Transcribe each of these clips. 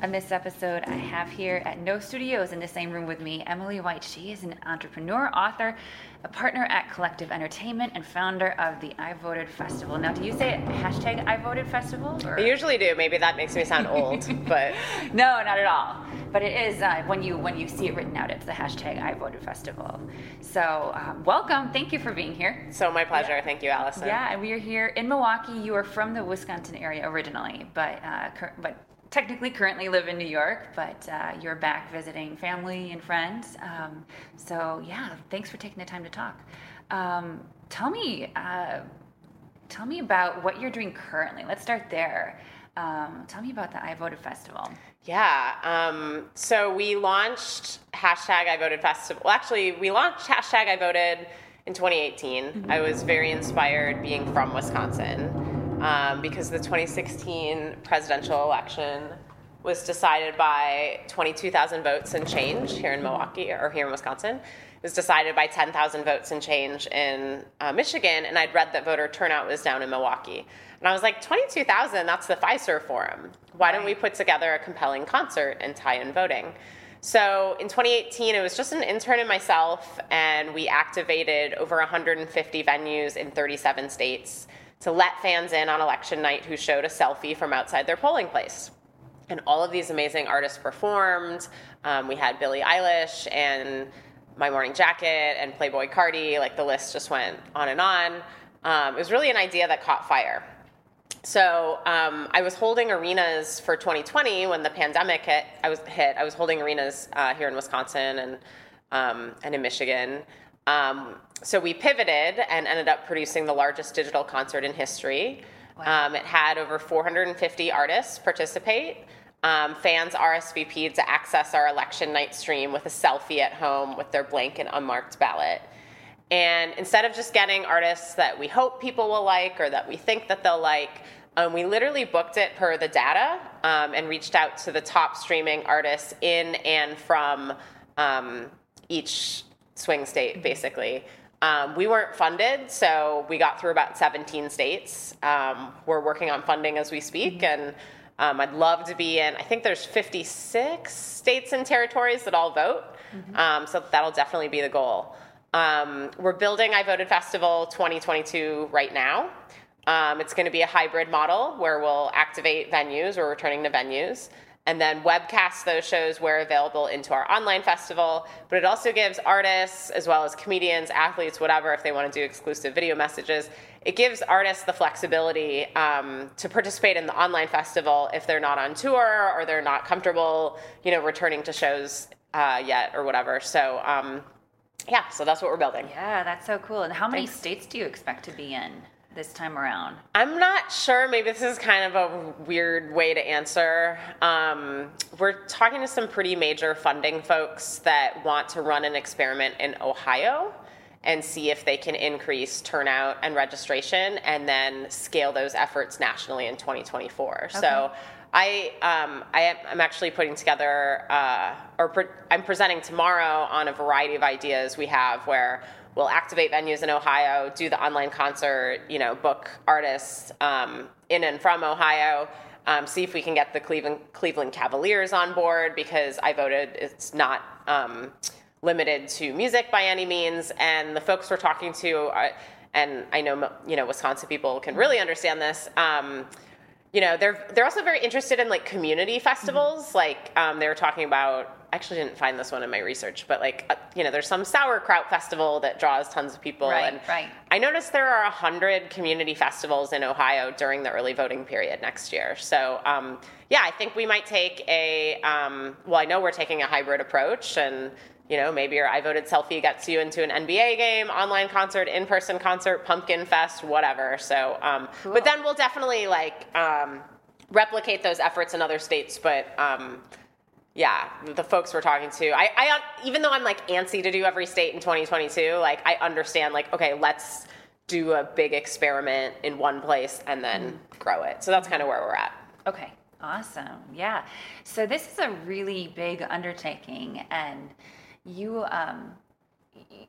On this episode, I have here at No Studios in the same room with me Emily White. She is an entrepreneur, author, a partner at Collective Entertainment, and founder of the I Voted Festival. Now, do you say hashtag I Voted Festival? Or? I usually do. Maybe that makes me sound old, but no, not at all. But it is uh, when you when you see it written out, it's the hashtag I Voted Festival. So, um, welcome. Thank you for being here. So my pleasure. Yeah. Thank you, Allison. Yeah, and we are here in Milwaukee. You are from the Wisconsin area originally, but uh, but technically currently live in New York, but uh, you're back visiting family and friends. Um, so yeah, thanks for taking the time to talk. Um, tell me, uh, tell me about what you're doing currently. Let's start there. Um, tell me about the I Voted Festival. Yeah. Um, so we launched hashtag I Voted Festival. Well, actually, we launched hashtag I Voted in 2018. Mm-hmm. I was very inspired being from Wisconsin um, because the 2016 presidential election was decided by 22,000 votes and change here in Milwaukee or here in Wisconsin. It was decided by 10,000 votes and change in uh, Michigan, and I'd read that voter turnout was down in Milwaukee. And I was like, 22,000, that's the Fiserv Forum. Why don't we put together a compelling concert and tie in voting? So in 2018, it was just an intern and myself, and we activated over 150 venues in 37 states to let fans in on election night who showed a selfie from outside their polling place. And all of these amazing artists performed. Um, we had Billie Eilish and My Morning Jacket and Playboi Carti. Like the list just went on and on. Um, it was really an idea that caught fire. So um, I was holding arenas for 2020 when the pandemic hit. I was hit. I was holding arenas uh, here in Wisconsin and um, and in Michigan. Um, so we pivoted and ended up producing the largest digital concert in history. Wow. Um, it had over 450 artists participate. Um, fans RSVP'd to access our election night stream with a selfie at home with their blank and unmarked ballot. And instead of just getting artists that we hope people will like or that we think that they'll like, um, we literally booked it per the data um, and reached out to the top streaming artists in and from um, each swing state, mm-hmm. basically. Um, we weren't funded, so we got through about 17 states. Um, we're working on funding as we speak, mm-hmm. and um, I'd love to be in. I think there's 56 states and territories that all vote, mm-hmm. Um, so that'll definitely be the goal. Um, we're building I Voted Festival 2022 right now. Um, it's going to be a hybrid model where we'll activate venues. We're returning to venues and then webcast those shows where available into our online festival. But it also gives artists, as well as comedians, athletes, whatever, if they want to do exclusive video messages, it gives artists the flexibility um, to participate in the online festival if they're not on tour or they're not comfortable, you know, returning to shows uh, yet or whatever. So. Um, yeah, so that's what we're building. Yeah, that's so cool. And how many Thanks. states do you expect to be in? This time around? I'm not sure. Maybe this is kind of a weird way to answer. Um, we're talking to some pretty major funding folks that want to run an experiment in Ohio and see if they can increase turnout and registration and then scale those efforts nationally in 2024. Okay. So I, um, I am actually putting together, uh, or pre- I'm presenting tomorrow on a variety of ideas we have where we'll activate venues in Ohio, do the online concert, you know, book artists um, in and from Ohio. Um, see if we can get the Cleveland Cleveland Cavaliers on board because I voted. It's not um, limited to music by any means, and the folks we're talking to, are, and I know you know Wisconsin people can really understand this. Um, you know, they're they're also very interested in like community festivals. Mm-hmm. Like um, they were talking about actually didn't find this one in my research, but like uh, you know, there's some sauerkraut festival that draws tons of people, right, and right. I noticed there are a hundred community festivals in Ohio during the early voting period next year. So um, yeah, I think we might take a um, well, I know we're taking a hybrid approach, and you know, maybe your I voted selfie gets you into an NBA game, online concert, in person concert, pumpkin fest, whatever. So, um, Cool. but then we'll definitely like um, replicate those efforts in other states. But um, yeah, the folks we're talking to, I, I, even though I'm like antsy to do every state in 2022, like I understand, like, okay, let's do a big experiment in one place and then grow it. So that's kind of where we're at. Okay, awesome. Yeah. So this is a really big undertaking, and you um,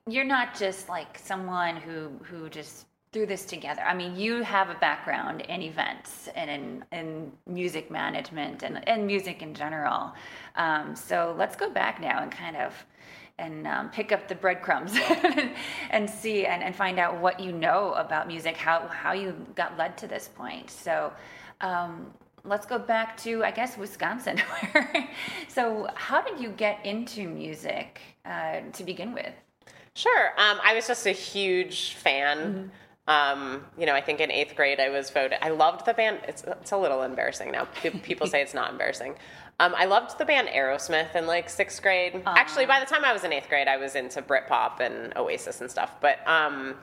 you're not just like someone who who just threw this together. I mean, you have a background in events and in, in music management and, and music in general. Um, so let's go back now and kind of and um, pick up the breadcrumbs and see and, and find out what you know about music, how how you got led to this point. So. Um, let's go back to I guess Wisconsin. so, how did you get into music uh, to begin with? Sure. Um, I was just a huge fan. Um, you know, I think in eighth grade I was voted. I loved the band. It's it's a little embarrassing now. People say it's not embarrassing. Um, I loved the band Aerosmith in like sixth grade. Actually, by the time I was in eighth grade, I was into Britpop and Oasis and stuff. But um,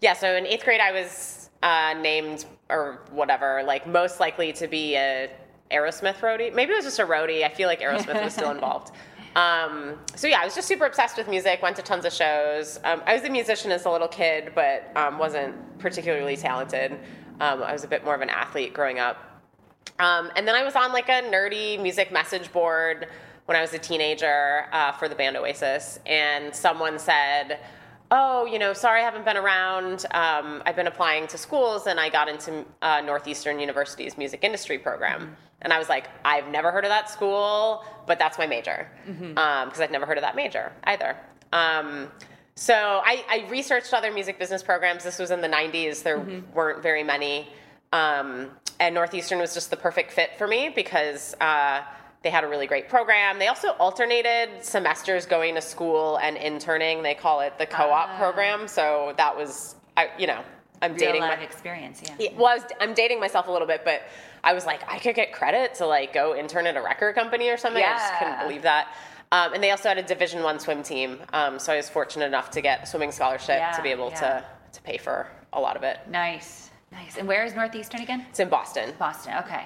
yeah, so in eighth grade, I was uh, named or whatever, like most likely to be a Aerosmith roadie. Maybe it was just a roadie. I feel like Aerosmith was still involved. Um, so yeah, I was just super obsessed with music. Went to tons of shows. Um, I was a musician as a little kid, but um, wasn't particularly talented. Um, I was a bit more of an athlete growing up. Um, and then I was on like a nerdy music message board when I was a teenager uh, for the band Oasis, and someone said, "Oh, you know, sorry I haven't been around. Um, I've been applying to schools, and I got into uh, Northeastern University's music industry program." And I was like, "I've never heard of that school, but that's my major because I'd never heard of that major either." Um, so I, I researched other music business programs. This was in the 90s. There weren't very many. Um, and Northeastern was just the perfect fit for me because uh, they had a really great program. They also alternated semesters going to school and interning. They call it the co-op Ah. program. So that was, I, you know, I'm dating my, experience, yeah. yeah, well, I was, I'm dating myself a little bit, but I was like, I could get credit to like go intern at a record company or something. Yeah. I just couldn't believe that. Um, and they also had a Division One swim team, um, so I was fortunate enough to get a swimming scholarship Yeah, to be able yeah. to to pay for a lot of it. Nice, nice. And where is Northeastern again? It's in Boston. Boston. Okay.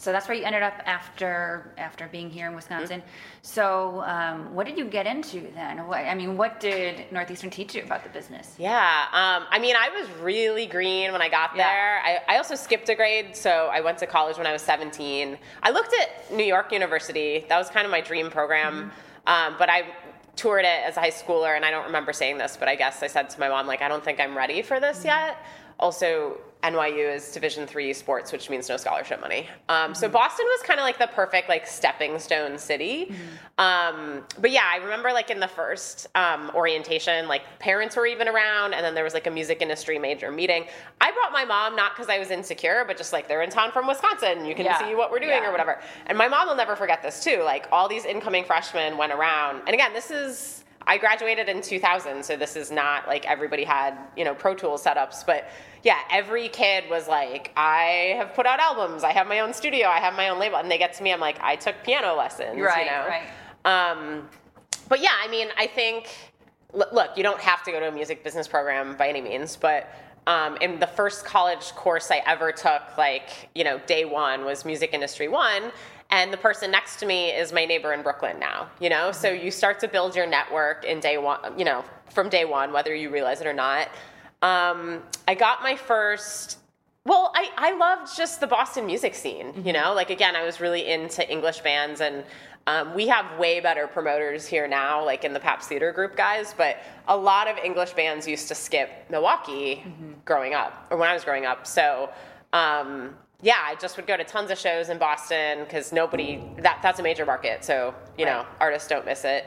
So that's where you ended up after after being here in Wisconsin. So um, what did you get into then? What, I mean, what did Northeastern teach you about the business? Yeah, um, I mean, I was really green when I got Yeah. there. I, I also skipped a grade, so I went to college when I was 17. I looked at New York University. That was kind of my dream program. Um, but I toured it as a high schooler, and I don't remember saying this, but I guess I said to my mom, like, I don't think I'm ready for this yet. Also, NYU is Division three sports, which means no scholarship money. Um, So Boston was kind of like the perfect like stepping stone city. Um, but yeah, I remember like in the first um, orientation, like parents were even around, and then there was like a music industry major meeting. I brought my mom not because I was insecure, but just like they're in town from Wisconsin, you can Yeah. see what we're doing Yeah. or whatever. And my mom will never forget this too. Like all these incoming freshmen went around, and again, this is I graduated in 2000, so this is not like everybody had, you know, Pro Tools setups, but yeah, every kid was like, I have put out albums, I have my own studio, I have my own label, and they get to me, I'm like, I took piano lessons, Right, you know. right. Um, but yeah, I mean, I think, look, you don't have to go to a music business program by any means, but um, in the first college course I ever took, like, you know, day one was music industry one. And the person next to me is my neighbor in Brooklyn now, you know? So you start to build your network in day one, you know, from day one, whether you realize it or not. Um, I got my first well, I, I loved just the Boston music scene, you know? Like, again, I was really into English bands, and um, we have way better promoters here now, like in the Pabst Theater Group guys, but a lot of English bands used to skip Milwaukee growing up, or when I was growing up. So, um, yeah, I just would go to tons of shows in Boston because nobody, that, that's a major market, so, you know, artists don't miss it.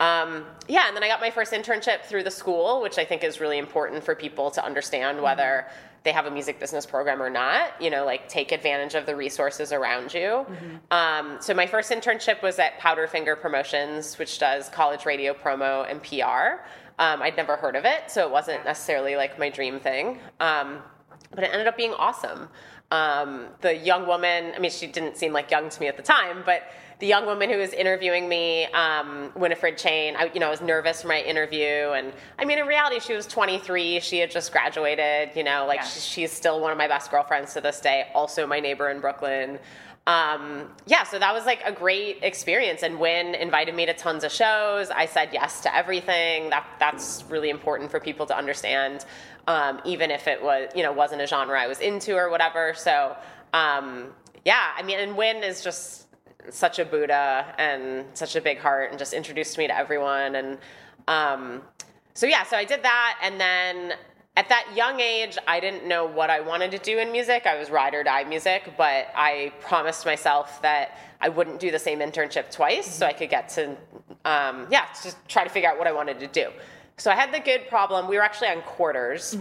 Um, yeah, and then I got my first internship through the school, which I think is really important for people to understand whether they have a music business program or not. You know, like take advantage of the resources around you. Um, so my first internship was at Powderfinger Promotions, which does college radio promo and PR. Um, I'd never heard of it, so it wasn't necessarily like my dream thing. Um, but it ended up being awesome. Um, the young woman, I mean, she didn't seem like young to me at the time, but the young woman who was interviewing me, um, Winifred Chain, I, you know, I was nervous for my interview. And I mean, in reality, she was 23. She had just graduated, you know, like Yeah. she, she's still one of my best girlfriends to this day, also my neighbor in Brooklyn. Um, yeah, so that was like a great experience. And Win invited me to tons of shows. I said yes to everything. That that's really important for people to understand, um, even if it was you know wasn't a genre I was into or whatever. So um, yeah, I mean, and Win is just such a Buddha and such a big heart, and just introduced me to everyone. And um, so yeah, so I did that, and then at that young age, I didn't know what I wanted to do in music. I was ride or die music, but I promised myself that I wouldn't do the same internship twice, so I could get to, um, yeah, just try to figure out what I wanted to do. So I had the good problem. We were actually on quarters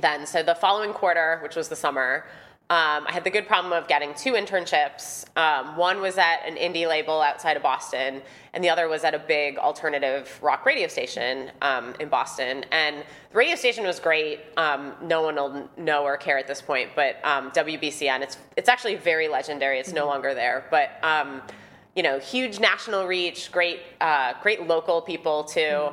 then. So the following quarter, which was the summer, um, I had the good problem of getting two internships. Um, one was at an indie label outside of Boston, and the other was at a big alternative rock radio station um, in Boston. And the radio station was great. Um, no one will know or care at this point, but um, WBCN, it's it's actually very legendary. It's no longer there, but um, you know, huge national reach, great uh, great local people too.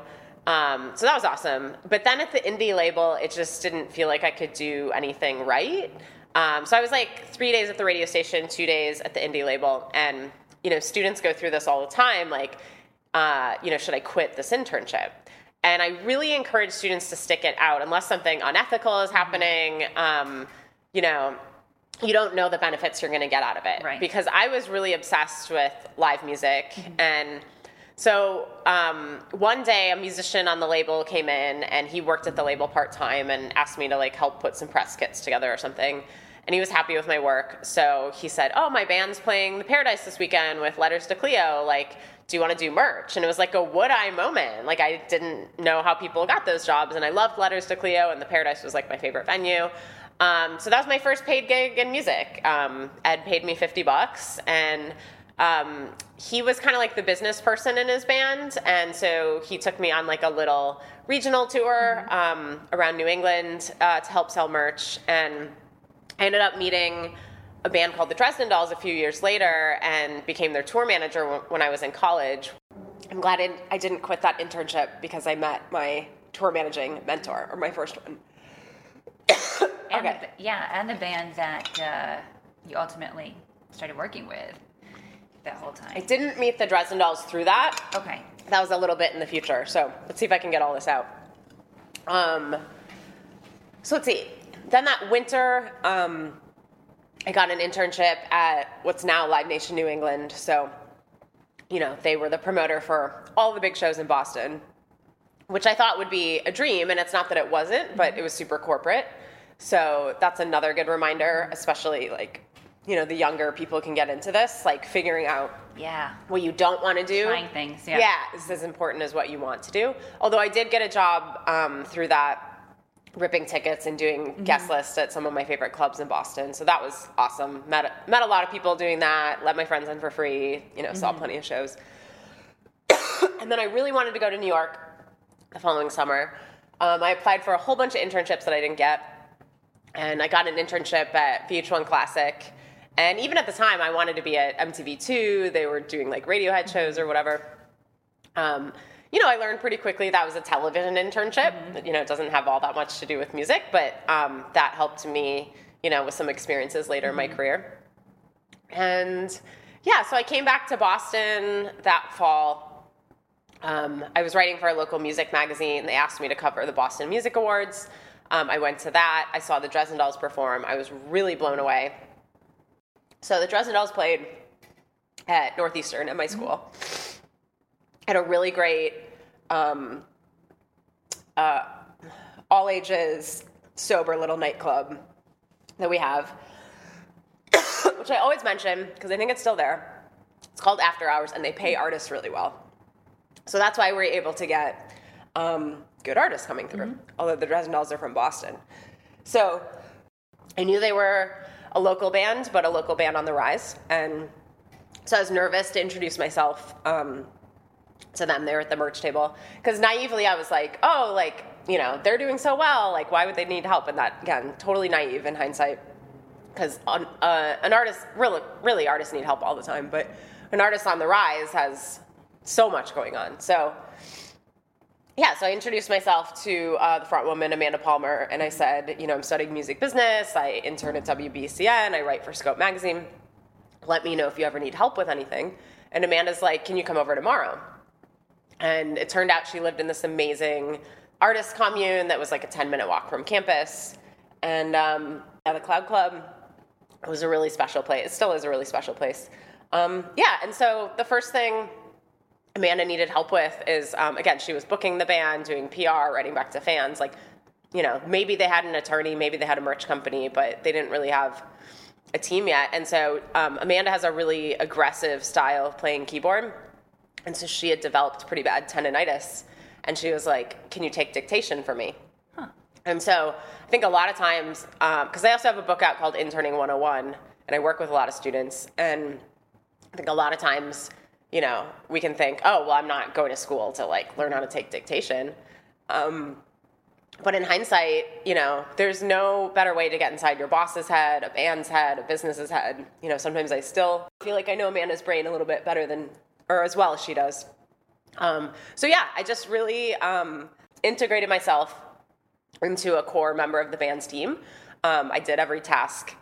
Um, so that was awesome. But then at the indie label, it just didn't feel like I could do anything right. Um, so I was like three days at the radio station, two days at the indie label, and you know, students go through this all the time. Like, uh, you know, should I quit this internship? And I really encourage students to stick it out unless something unethical is happening. Um, you know, you don't know the benefits you're going to get out of it. Right. Because I was really obsessed with live music and. So um, one day, a musician on the label came in, and he worked at the label part time, and asked me to like help put some press kits together or something. And he was happy with my work, so he said, "Oh, my band's playing the Paradise this weekend with Letters to Cleo. Like, do you want to do merch?" And it was like a would I moment. Like I didn't know how people got those jobs, and I loved Letters to Cleo, and the Paradise was like my favorite venue. Um, so that was my first paid gig in music. Um, Ed paid me fifty bucks, and um, he was kind of like the business person in his band, and so he took me on like a little regional tour um, around New England uh, to help sell merch, and I ended up meeting a band called the Dresden Dolls a few years later, and became their tour manager w- when I was in college. I'm glad I didn't quit that internship because I met my tour managing mentor, or my first one. And Okay. the, yeah, and the band that uh, you ultimately started working with that whole I time. didn't meet the Dresden Dolls through that. Okay. that was a little bit in the future. So let's see if I can get all this out. Um, so let's see. Then that winter, um, I got an internship at what's now Live Nation New England. So, you know, they were the promoter for all the big shows in Boston, which I thought would be a dream. And it's not that it wasn't, but it was super corporate. So that's another good reminder, especially like, you know, the younger people can get into this, like figuring out Yeah. what you don't want to do. Trying things, yeah. Yeah, is as important as what you want to do. Although I did get a job um, through that, ripping tickets and doing Mm-hmm. guest lists at some of my favorite clubs in Boston. So that was awesome. Met met a lot of people doing that. Let my friends in for free. You know, saw Mm-hmm. plenty of shows. and then I really wanted to go to New York the following summer. Um, I applied for a whole bunch of internships that I didn't get and I got an internship at VH1 Classic. And even at the time, I wanted to be at MTV2. They were doing like Radiohead shows or whatever. Um, you know, I learned pretty quickly that was a television internship. You know, it doesn't have all that much to do with music, but um, that helped me, you know, with some experiences later in my career. And yeah, so I came back to Boston that fall. Um, I was writing for a local music magazine. They asked me to cover the Boston Music Awards. Um, I went to that. I saw the Dresden Dolls perform. I was really blown away. So the Dresden Dolls played at Northeastern at my school. At a really great, um, uh, all ages, sober little nightclub that we have, which I always mention because I think it's still there. It's called After Hours, and they pay artists really well. So that's why we're able to get um, good artists coming through, although the Dresden Dolls are from Boston. So I knew they were a local band, but a local band on the rise. And so I was nervous to introduce myself um, to them there at the merch table. Because naively, I was like, oh, like, you know, they're doing so well. Like, why would they need help? And that, again, totally naive in hindsight. Because uh, an artist, really, really, artists need help all the time. But an artist on the rise has so much going on. So, yeah, so I introduced myself to uh, the front woman, Amanda Palmer, and I said, you know, I'm studying music business. I intern at WBCN. I write for Scope Magazine. Let me know if you ever need help with anything. And Amanda's like, can you come over tomorrow? And it turned out she lived in this amazing artist commune that was like a 10 minute walk from campus. And um, the Cloud Club was a really special place. It still is a really special place. Um, yeah, and so the first thing Amanda needed help with is um, again, she was booking the band, doing PR, writing back to fans. Like, you know, maybe they had an attorney, maybe they had a merch company, but they didn't really have a team yet. And so um, Amanda has a really aggressive style of playing keyboard. And so she had developed pretty bad tendonitis. And she was like, Can you take dictation for me? Huh. And so I think a lot of times, because um, I also have a book out called Interning 101, and I work with a lot of students. And I think a lot of times, you know, we can think, oh, well, I'm not going to school to like learn how to take dictation. Um, but in hindsight, you know, there's no better way to get inside your boss's head, a band's head, a business's head. You know, sometimes I still feel like I know Amanda's brain a little bit better than, or as well as she does. Um, so yeah, I just really um, integrated myself into a core member of the band's team. Um, I did every task,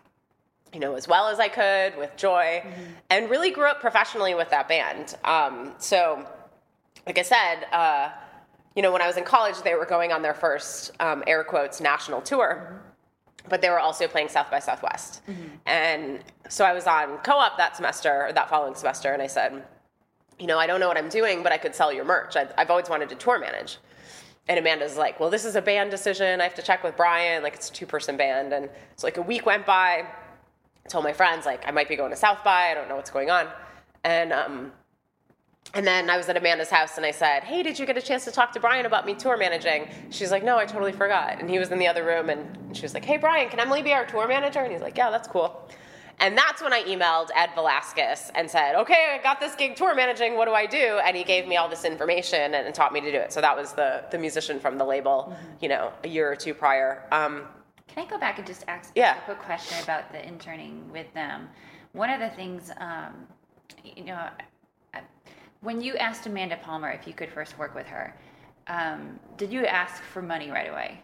you know, as well as I could with joy, mm-hmm. and really grew up professionally with that band. Um, so, like I said. Uh, you know, when I was in college, they were going on their first um, air quotes national tour. Mm-hmm. But they were also playing South by Southwest. Mm-hmm. And so I was on co op that semester, or that following semester, and I said, you know, I don't know what I'm doing, but I could sell your merch. I've, I've always wanted to tour manage. And Amanda's like, well, this is a band decision. I have to check with Brian. Like, it's a two person band. And so, like, a week went by. Told my friends, like, I might be going to South by. I don't know what's going on. And um, and then I was at Amanda's house and I said, Hey, did you get a chance to talk to Brian about me tour managing? She's like, No, I totally forgot. And he was in the other room and she was like, Hey, Brian, can Emily be our tour manager? And he's like, Yeah, that's cool. And that's when I emailed Ed Velasquez and said, Okay, I got this gig tour managing. What do I do? And he gave me all this information and, and taught me to do it. So that was the, the musician from the label, mm-hmm. you know, a year or two prior. Um, can I go back and just ask yeah. a quick question about the interning with them? One of the things, um, you know, when you asked Amanda Palmer if you could first work with her, um, did you ask for money right away?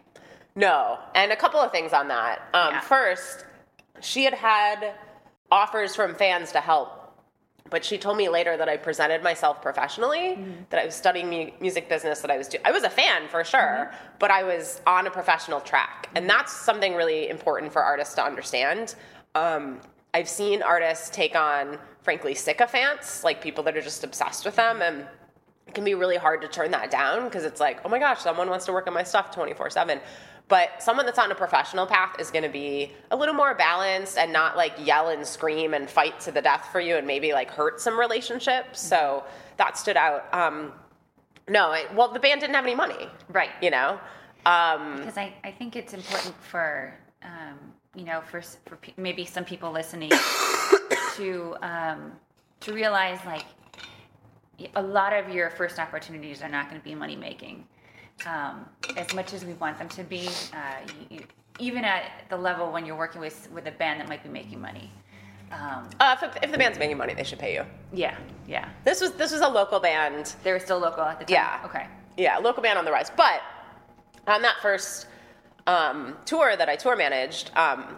No, and a couple of things on that. Um, yeah. First, she had had offers from fans to help but she told me later that I presented myself professionally, mm-hmm. that I was studying mu- music business, that I was doing. I was a fan for sure, mm-hmm. but I was on a professional track, and mm-hmm. that's something really important for artists to understand. Um, I've seen artists take on frankly sycophants, like people that are just obsessed with them. And it can be really hard to turn that down because it's like, oh my gosh, someone wants to work on my stuff 24 7. But someone that's on a professional path is going to be a little more balanced and not like yell and scream and fight to the death for you and maybe like hurt some relationships. So that stood out. Um, no, well, the band didn't have any money. Right. You know? Um, because I, I think it's important for, um, you know, for, for maybe some people listening to um, to realize like a lot of your first opportunities are not going to be money making. Um, as much as we want them to be, uh, you, even at the level when you're working with with a band that might be making money. Um, uh, if, if, the band's making money, they should pay you. Yeah, yeah. This was this was a local band. They were still local at the time. Yeah. Okay. Yeah, local band on the rise. But on that first um, tour that I tour managed, um,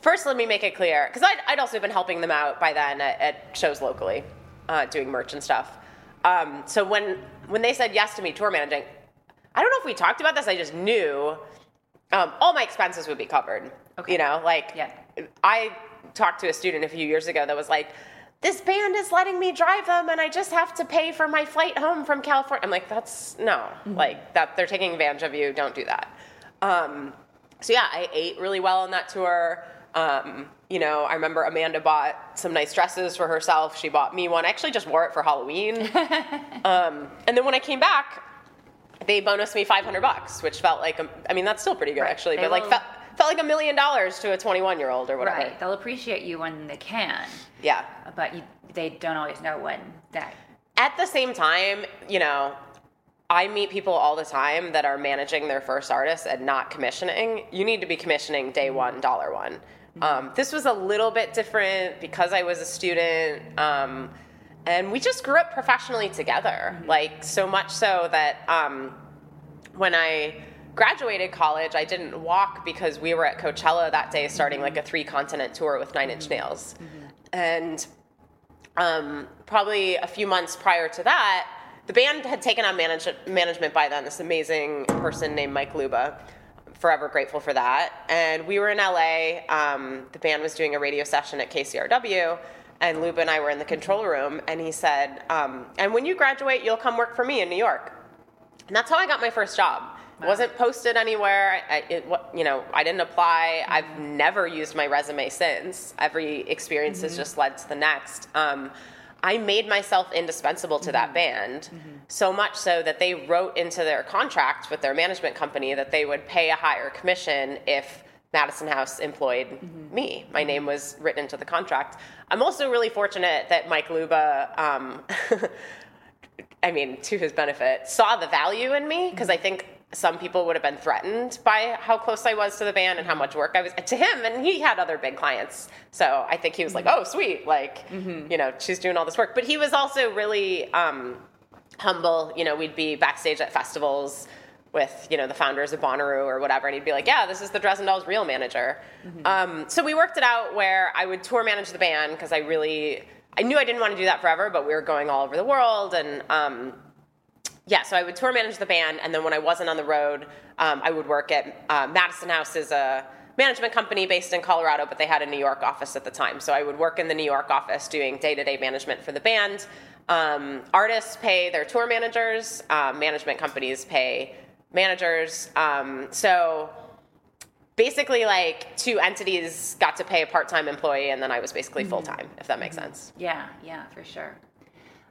First, let me make it clear, because I'd, I'd, also been helping them out by then at, at shows locally, uh, doing merch and stuff. Um, so when when they said yes to me tour managing, I don't know if we talked about this. I just knew um, all my expenses would be covered. Okay. You know, like yeah. I talked to a student a few years ago that was like, "This band is letting me drive them, and I just have to pay for my flight home from California." I'm like, "That's no, mm-hmm. like that. They're taking advantage of you. Don't do that." Um, so yeah, I ate really well on that tour. Um, you know, I remember Amanda bought some nice dresses for herself. She bought me one. I actually just wore it for Halloween. um, and then when I came back, they bonused me 500 bucks, which felt like, a, I mean, that's still pretty good right. actually, they but will, like felt, felt like a million dollars to a 21 year old or whatever. Right. They'll appreciate you when they can. Yeah. But you, they don't always know when that. At the same time, you know, I meet people all the time that are managing their first artist and not commissioning. You need to be commissioning day one, dollar one. Um, this was a little bit different because I was a student. Um, and we just grew up professionally together, like so much so that um, when I graduated college, I didn't walk because we were at Coachella that day starting like a three continent tour with Nine Inch Nails. And um, probably a few months prior to that, the band had taken on manage- management by then, this amazing person named Mike Luba. Forever grateful for that. And we were in LA. Um, the band was doing a radio session at KCRW, and Luba and I were in the control room. And he said, um, "And when you graduate, you'll come work for me in New York." And that's how I got my first job. It wasn't posted anywhere. I, it, you know, I didn't apply. I've never used my resume since. Every experience has just led to the next. Um, I made myself indispensable to that band, so much so that they wrote into their contract with their management company that they would pay a higher commission if Madison House employed me. My name was written into the contract. I'm also really fortunate that Mike Luba. Um, I mean, to his benefit, saw the value in me because I think some people would have been threatened by how close I was to the band and how much work I was to him. And he had other big clients, so I think he was like, "Oh, sweet, like you know, she's doing all this work." But he was also really um, humble. You know, we'd be backstage at festivals with you know the founders of Bonnaroo or whatever, and he'd be like, "Yeah, this is the Dresden Dolls' real manager." Um, so we worked it out where I would tour manage the band because I really I knew I didn't want to do that forever, but we were going all over the world and. Um, yeah, so I would tour manage the band, and then when I wasn't on the road, um, I would work at uh, Madison House is a management company based in Colorado, but they had a New York office at the time. So I would work in the New York office doing day-to-day management for the band. Um, artists pay their tour managers. Um, management companies pay managers. Um, so basically, like two entities got to pay a part-time employee, and then I was basically full-time, if that makes sense. Yeah, yeah, for sure.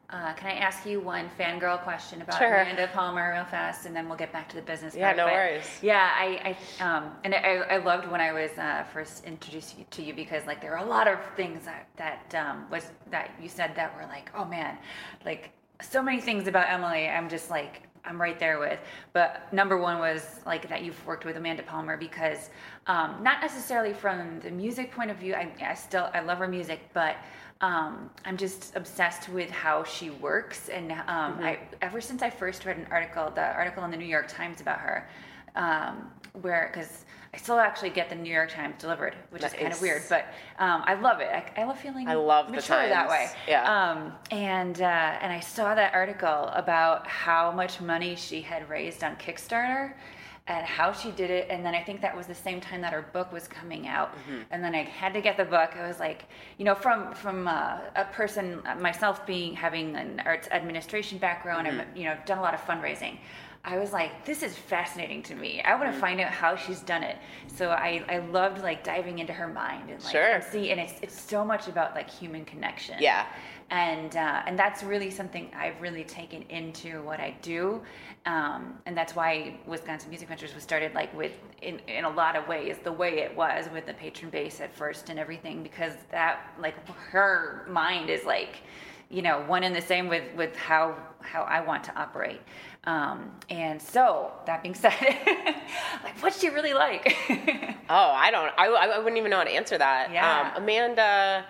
Uh, can I ask you one fangirl question about Sure. Amanda Palmer real fast, and then we'll get back to the business. Yeah, part, no but- worries. Yeah, I, I um, and I, I loved when I was uh, first introduced to you because like there were a lot of things that that um, was that you said that were like, oh man, like so many things about Emily. I'm just like I'm right there with. But number one was like that you've worked with Amanda Palmer because um, not necessarily from the music point of view. I, I still I love her music, but um, I'm just obsessed with how she works. And um, I ever since I first read an article, the article in the New York Times about her, um, where because I still actually get the New York Times delivered, which is kind of weird, but um, I love it. I, I love feeling I love the mature that way. Yeah. Um, and uh, and I saw that article about how much money she had raised on Kickstarter. And how she did it, and then I think that was the same time that her book was coming out, Mm-hmm. and then I had to get the book. I was like, you know, from from uh, a person uh, myself being having an arts administration background, Mm-hmm. I've you know done a lot of fundraising. I was like, this is fascinating to me. I want to find out how she's done it. So I, I loved like diving into her mind and like Sure. and see, and it's it's so much about like human connection. Yeah. And uh, and that's really something I've really taken into what I do, um, and that's why Wisconsin Music Ventures was started like with in in a lot of ways the way it was with the patron base at first and everything because that like her mind is like you know one and the same with with how how I want to operate. Um, and so that being said, like what's she really like? Oh, I don't. I, I wouldn't even know how to answer that. Yeah. Um, Amanda.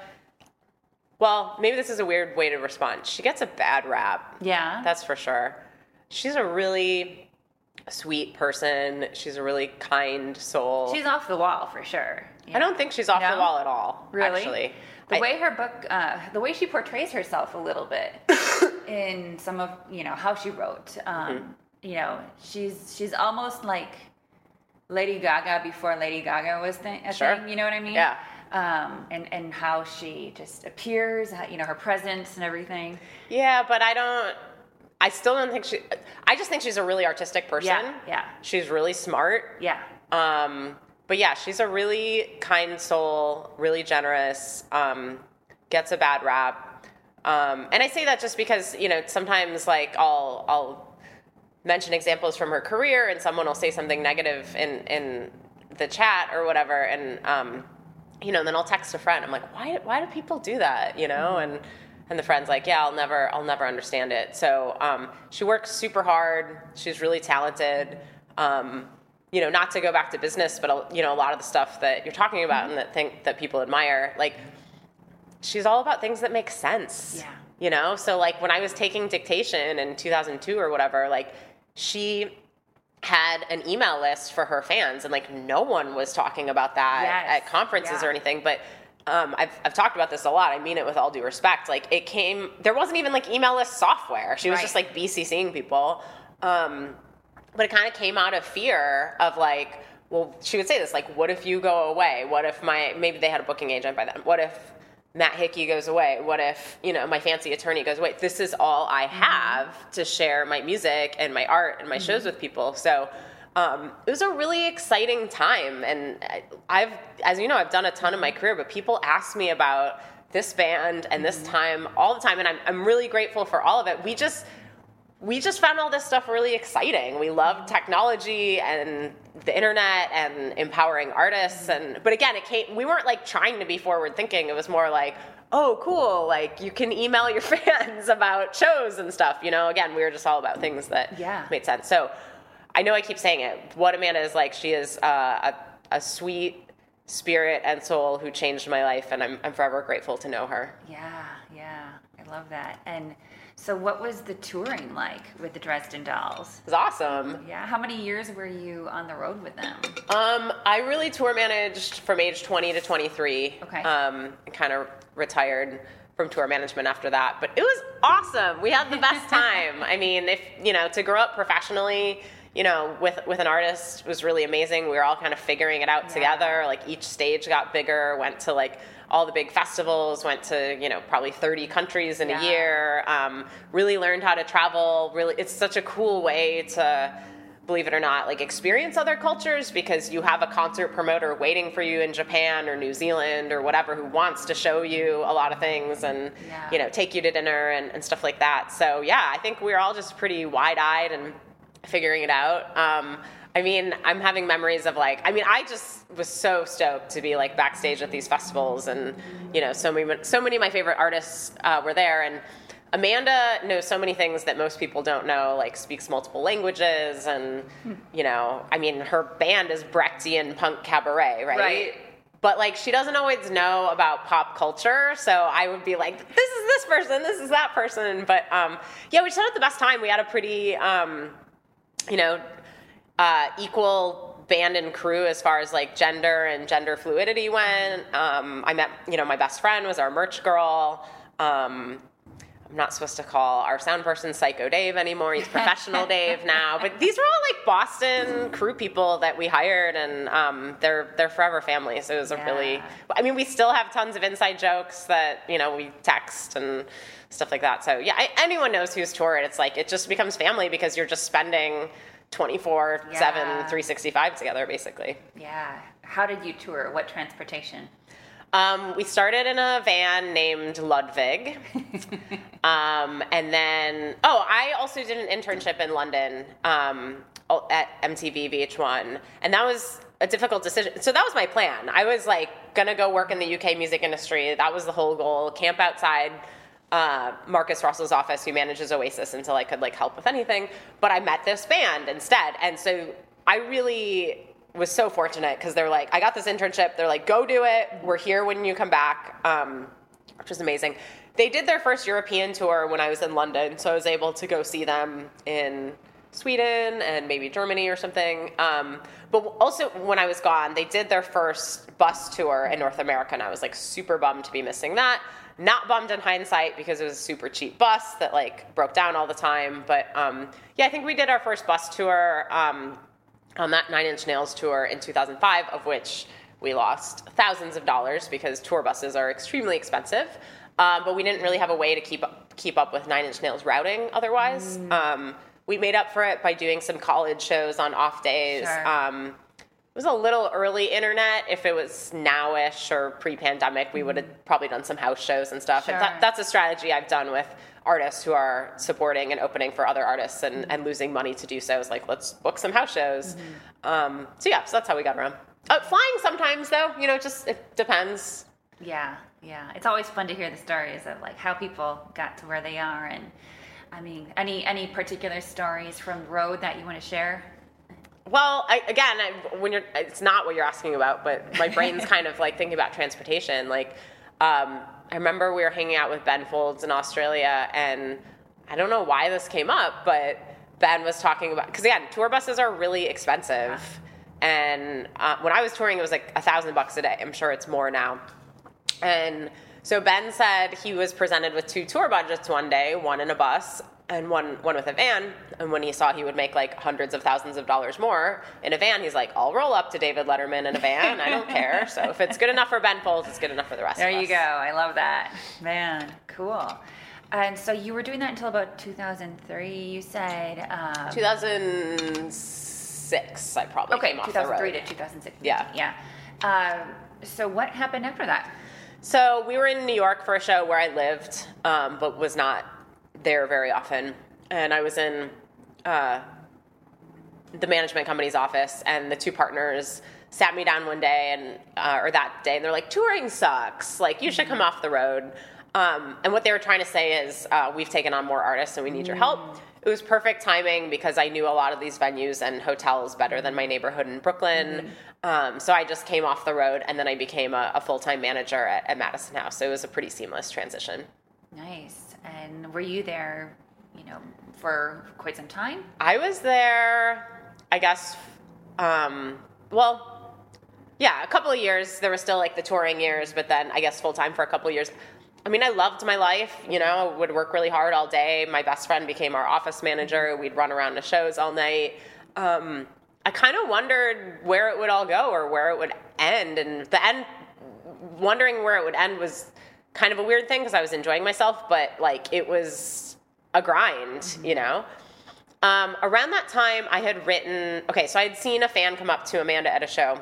Well, maybe this is a weird way to respond. She gets a bad rap. yeah. That's for sure. She's a really sweet person. She's a really kind soul. She's off the wall for sure. I don't think she's off No? the wall at all. Really? Actually. The I- way her book, uh, the way she portrays herself a little bit in some of, you know, how she wrote. Um, Mm-hmm. You know, she's she's almost like Lady Gaga before Lady Gaga was th- a Sure. thing. You know what I mean? Yeah. Um, and and how she just appears, you know, her presence and everything. Yeah, but I don't. I still don't think she. I just think she's a really artistic person. Yeah, yeah. She's really smart. Yeah. Um, but yeah, she's a really kind soul, really generous, um, gets a bad rap. Um, and I say that just because, you know, sometimes like I'll, I'll mention examples from her career and someone will say something negative in, in the chat or whatever. And, um, you know, then I'll text a friend. I'm like, why, why do people do that? You know? And and the friend's like, yeah, I'll never, I'll never understand it. So um, she works super hard. She's really talented. Um, you know, not to go back to business, but you know, a lot of the stuff that you're talking about mm-hmm. and that think that people admire, like she's all about things that make sense. Yeah. You know, so like when I was taking dictation in 2002 or whatever, like she had an email list for her fans and like no one was talking about that yes. at conferences yeah. or anything but um, I've, I've talked about this a lot. I mean it with all due respect. Like it came, there wasn't even like email list software. She was right. just like BCCing people. Um, but it kind of came out of fear of like, well, she would say this like, what if you go away? What if my, maybe they had a booking agent by then. What if Matt Hickey goes away? What if, you know, my fancy attorney goes away? This is all I mm-hmm. have mm-hmm. to share my music and my art and my mm-hmm. shows with people. So, um, it was a really exciting time. And I've, as you know, I've done a ton in my career, but people ask me about this band and this mm-hmm. time all the time. And I'm, I'm really grateful for all of it. We just, we just found all this stuff really exciting. We love technology and the internet and empowering artists and but again it came we weren't like trying to be forward thinking. It was more like, oh cool, like you can email your fans about shows and stuff, you know. Again, we were just all about things that yeah. made sense. So I know I keep saying it. What Amanda is like, she is uh, a, a sweet spirit and soul who changed my life and I'm I'm forever grateful to know her. Yeah, yeah. I love that. And so, what was the touring like with the Dresden Dolls? It was awesome. Yeah. How many years were you on the road with them? Um, I really tour managed from age 20 to 23. Okay. Um, kind of retired from tour management after that, but it was awesome. We had the best time. I mean, if you know, to grow up professionally you know, with with an artist was really amazing. We were all kind of figuring it out yeah. together. Like each stage got bigger, went to like all the big festivals, went to you know probably 30 countries in yeah. a year. Um, really learned how to travel. Really, it's such a cool way to believe it or not, like experience other cultures because you have a concert promoter waiting for you in Japan or New Zealand or whatever who wants to show you a lot of things and yeah. you know take you to dinner and, and, stuff like that. So yeah, I think we we're all just pretty wide eyed and figuring it out. Um, I mean, I'm having memories of like, I mean, I just was so stoked to be like backstage at these festivals, and you know, so many, so many of my favorite artists uh, were there, and Amanda knows so many things that most people don't know, like speaks multiple languages, and you know, I mean, her band is Brechtian punk cabaret, right? Right. But like, she doesn't always know about pop culture, so I would be like, "This is this person, this is that person." But um, yeah, we just had the best time. We had a pretty um, you know, uh, equal band and crew as far as like gender and gender fluidity went. Um, I met, you know, my best friend was our merch girl. Um, I'm not supposed to call our sound person Psycho Dave anymore. He's professional Dave now. But these were all like Boston crew people that we hired, and um, they're they're forever family. So it was a really. I mean, we still have tons of inside jokes that you know we text and stuff like that. So yeah, I, anyone knows who's toured. It's like it just becomes family because you're just spending 24 yeah. 7 365 together basically yeah how did you tour what transportation um, we started in a van named Ludwig. um, and then, oh, I also did an internship in London um, at MTV VH1. And that was a difficult decision. So that was my plan. I was like, gonna go work in the UK music industry. That was the whole goal. Camp outside uh, Marcus Russell's office, who manages Oasis, until I could like help with anything. But I met this band instead, and so I really was so fortunate because they're like, I got this internship. They're like, go do it. We're here when you come back, um, which was amazing. They did their first European tour when I was in London, so I was able to go see them in Sweden and maybe Germany or something. Um, but also, when I was gone, they did their first bus tour in North America, and I was like super bummed to be missing that. Not bummed in hindsight because it was a super cheap bus that like broke down all the time. But um, yeah, I think we did our first bus tour um, on that Nine Inch Nails tour in 2005, of which we lost thousands of dollars because tour buses are extremely expensive. Um, but we didn't really have a way to keep up, keep up with Nine Inch Nails routing otherwise. Mm. Um, we made up for it by doing some college shows on off days. Sure. Um, was a little early internet. If it was nowish or pre-pandemic, we would have probably done some house shows and stuff. Sure. And that, that's a strategy I've done with artists who are supporting and opening for other artists and, mm-hmm. and losing money to do so. Is like let's book some house shows. Mm-hmm. Um, so yeah, so that's how we got around. Uh, flying sometimes though, you know, just it depends. Yeah, yeah. It's always fun to hear the stories of like how people got to where they are, and I mean, any any particular stories from road that you want to share? Well, I, again, I, when you're, it's not what you're asking about, but my brain's kind of like thinking about transportation. Like, um, I remember we were hanging out with Ben Folds in Australia, and I don't know why this came up, but Ben was talking about because again, tour buses are really expensive, and uh, when I was touring, it was like a thousand bucks a day. I'm sure it's more now. And so Ben said he was presented with two tour budgets one day, one in a bus and one one with a van. And when he saw he would make like hundreds of thousands of dollars more in a van, he's like, "I'll roll up to David Letterman in a van. I don't care. So if it's good enough for Ben Folds, it's good enough for the rest There of us." you go. I love that. Man, cool. And so you were doing that until about 2003, you said. Um, 2006, I probably okay, came off the 2003 road. to 2006. Yeah. Yeah. Um, so what happened after that? So we were in New York for a show where I lived, um, but was not there very often. And I was in uh, the management company's office, and the two partners sat me down one day, and uh, or that day, and they're like, "Touring sucks. Like you should come off the road." Um, and what they were trying to say is, uh, "We've taken on more artists, and we need your help." It was perfect timing because I knew a lot of these venues and hotels better than my neighborhood in Brooklyn. Um, so I just came off the road, and then I became a, a full time manager at, at Madison House. So it was a pretty seamless transition. Nice. And were you there, you know, for quite some time? I was there, I guess, um, well, yeah, a couple of years. There were still like the touring years, but then I guess full time for a couple of years. I mean, I loved my life, you know, I would work really hard all day. My best friend became our office manager. We'd run around to shows all night. Um, I kind of wondered where it would all go or where it would end. And the end, wondering where it would end was kind of a weird thing because I was enjoying myself, but like it was a grind, you know? Um, around that time, I had written, okay, so I had seen a fan come up to Amanda at a show,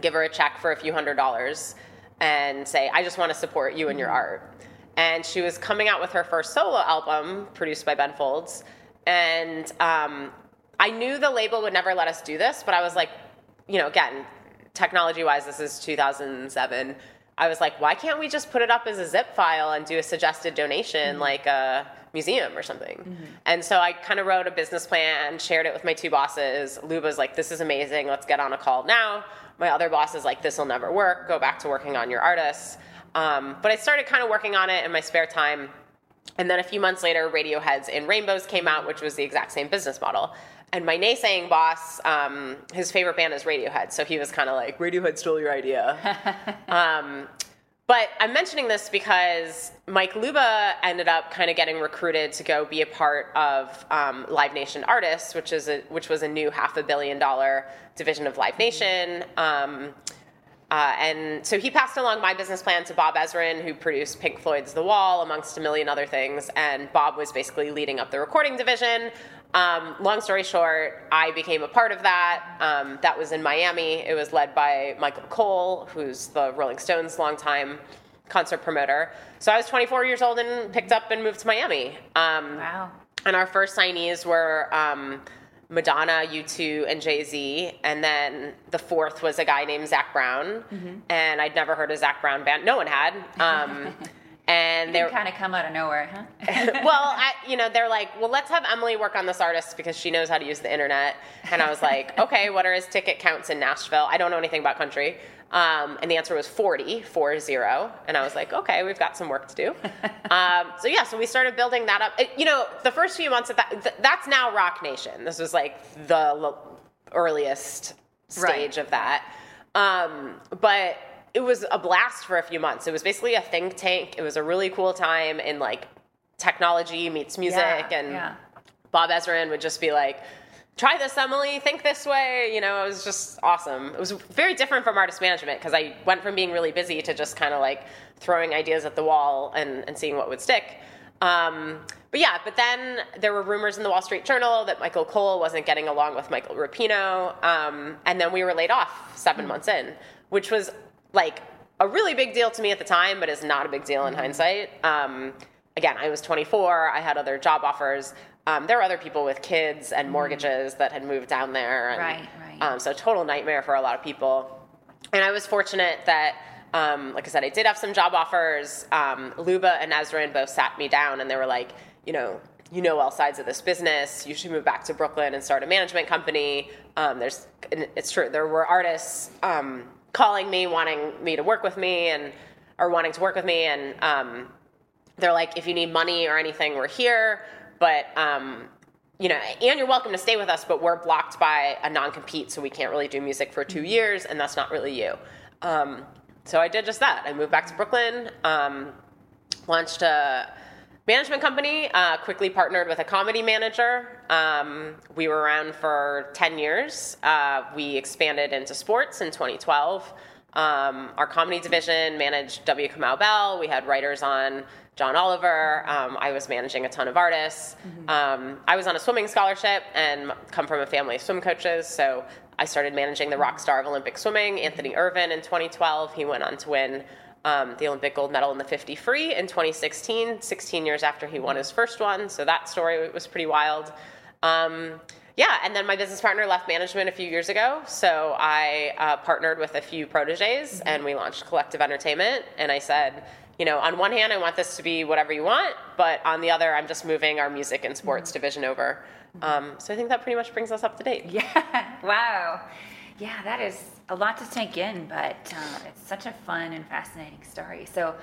give her a check for a few hundred dollars, and say, I just want to support you and your art. And she was coming out with her first solo album, produced by Ben Folds. And um, I knew the label would never let us do this, but I was like, you know, again, technology wise, this is 2007. I was like, why can't we just put it up as a zip file and do a suggested donation like a museum or something? And so I kind of wrote a business plan, shared it with my two bosses. Luba's like, this is amazing, let's get on a call now. My other boss is like, this will never work, go back to working on your artists. Um, but I started kind of working on it in my spare time. And then a few months later, Radiohead's In Rainbows came out, which was the exact same business model. And my naysaying boss, um, his favorite band is Radiohead, so he was kind of like, Radiohead stole your idea. um, but I'm mentioning this because Mike Luba ended up kind of getting recruited to go be a part of um, Live Nation Artists, which is a, which was a new half a billion dollar division of Live Nation. Um, uh, and so he passed along my business plan to Bob Ezrin, who produced Pink Floyd's The Wall, amongst a million other things. And Bob was basically leading up the recording division. Um, long story short, I became a part of that. Um, that was in Miami. It was led by Michael Cohl, who's the Rolling Stones' longtime concert promoter. So I was 24 years old and picked up and moved to Miami. Um, Wow. and our first signees were um, Madonna, U2, and Jay Z. And then the fourth was a guy named Zac Brown. And I'd never heard of Zac Brown band. No one had. And they kind of come out of nowhere, huh? well, I, you know, they're like, well, let's have Emily work on this artist because she knows how to use the internet. And I was like, okay, what are his ticket counts in Nashville? I don't know anything about country. Um, and the answer was 40, 4 0. And I was like, okay, we've got some work to do. Um, so yeah, so we started building that up. It- you know, the first few months of that, th- that's now Roc Nation. This was like the l- earliest stage Right. of that. Um, but it was a blast for a few months. It was basically a think tank. It was a really cool time in like technology meets music yeah, and yeah. Bob Ezrin would just be like, try this, Emily, think this way. You know, it was just awesome. It was very different from artist management because I went from being really busy to just kind of like throwing ideas at the wall and, and seeing what would stick. Um, but yeah, but then there were rumors in the Wall Street Journal that Michael Cohl wasn't getting along with Michael Rapino. Um, and then we were laid off 7 months in, which was like a really big deal to me at the time, but is not a big deal in hindsight. Um, again, I was 24. I had other job offers. Um, there were other people with kids and mortgages that had moved down there. And, Right, right. Um, so total nightmare for a lot of people. And I was fortunate that um, like I said, I did have some job offers. Um, Luba and Ezrin both sat me down and they were like, you know, you know all sides of this business. You should move back to Brooklyn and start a management company. Um, there's, it's true. There were artists um, calling me, wanting me to work with me, and or wanting to work with me, and um, they're like, if you need money or anything, we're here. But um, you know, and you're welcome to stay with us, but we're blocked by a non-compete, so we can't really do music for two years, and that's not really you. Um, so I did just that. I moved back to Brooklyn, um, launched a management company, uh, quickly partnered with a comedy manager. Um, we were around for 10 years. Uh, we expanded into sports in 2012. Um, our comedy division managed W. Kamau Bell. We had writers on John Oliver. Um, I was managing a ton of artists. Mm-hmm. Um, I was on a swimming scholarship and come from a family of swim coaches, so I started managing the rock star of Olympic swimming, Anthony Ervin, in 2012. He went on to win um, the Olympic gold medal in the 50 free in 2016, 16 years after he won his first one. So that story was pretty wild. Um, yeah, and then my business partner left management a few years ago. So I uh, partnered with a few proteges mm-hmm. and we launched Collective Entertainment. And I said, you know, on one hand, I want this to be whatever you want, but on the other, I'm just moving our music and sports mm-hmm. division over. Um, so I think that pretty much brings us up to date. Yeah. Wow. Yeah, that is a lot to take in, but uh, it's such a fun and fascinating story. So,